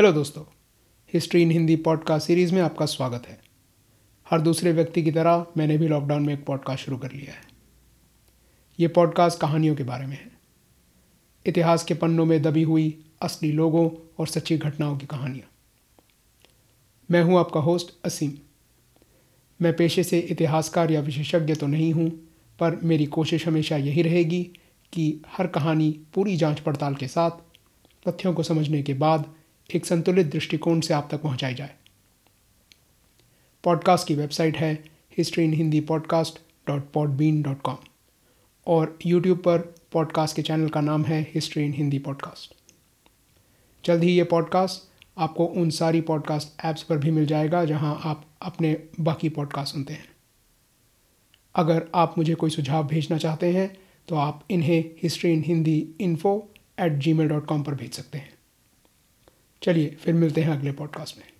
Hello दोस्तों, history in Hindi podcast series में आपका स्वागत है। हर दूसरे व्यक्ति की तरह मैंने भी लॉकडाउन में एक पॉडकास्ट शुरू कर लिया है। ये पॉडकास्ट कहानियों के बारे में है। इतिहास के पन्नों में दबी हुई असली लोगों और सच्ची घटनाओं की कहानियाँ। मैं हूँ आपका होस्ट असीम। मैं पेशे से इतिहासकार या विशेषज्ञ तो नहीं हूँ, पर मेरी कोशिश हमेशा यही रहेगी कि हर कहानी पूरी जाँच पड़ताल के साथ, तथ्यों को समझने के बाद एक संतुलित दृष्टिकोण से आप तक पहुंचाई जाए। पॉडकास्ट की वेबसाइट है history in Hindi podcast dot podbean dot com और यूट्यूब पर पॉडकास्ट के चैनल का नाम है हिस्ट्री इन हिंदी पॉडकास्ट। जल्द ही ये पॉडकास्ट आपको उन सारी पॉडकास्ट ऐप्स पर भी मिल जाएगा जहाँ आप अपने बाकी पॉडकास्ट सुनते हैं। अगर आप मुझे कोई सुझाव भेजना चाहते हैं तो आप इन्हें history in Hindi info at Gmail dot com पर भेज सकते हैं। चलिए फिर मिलते हैं अगले पॉडकास्ट में।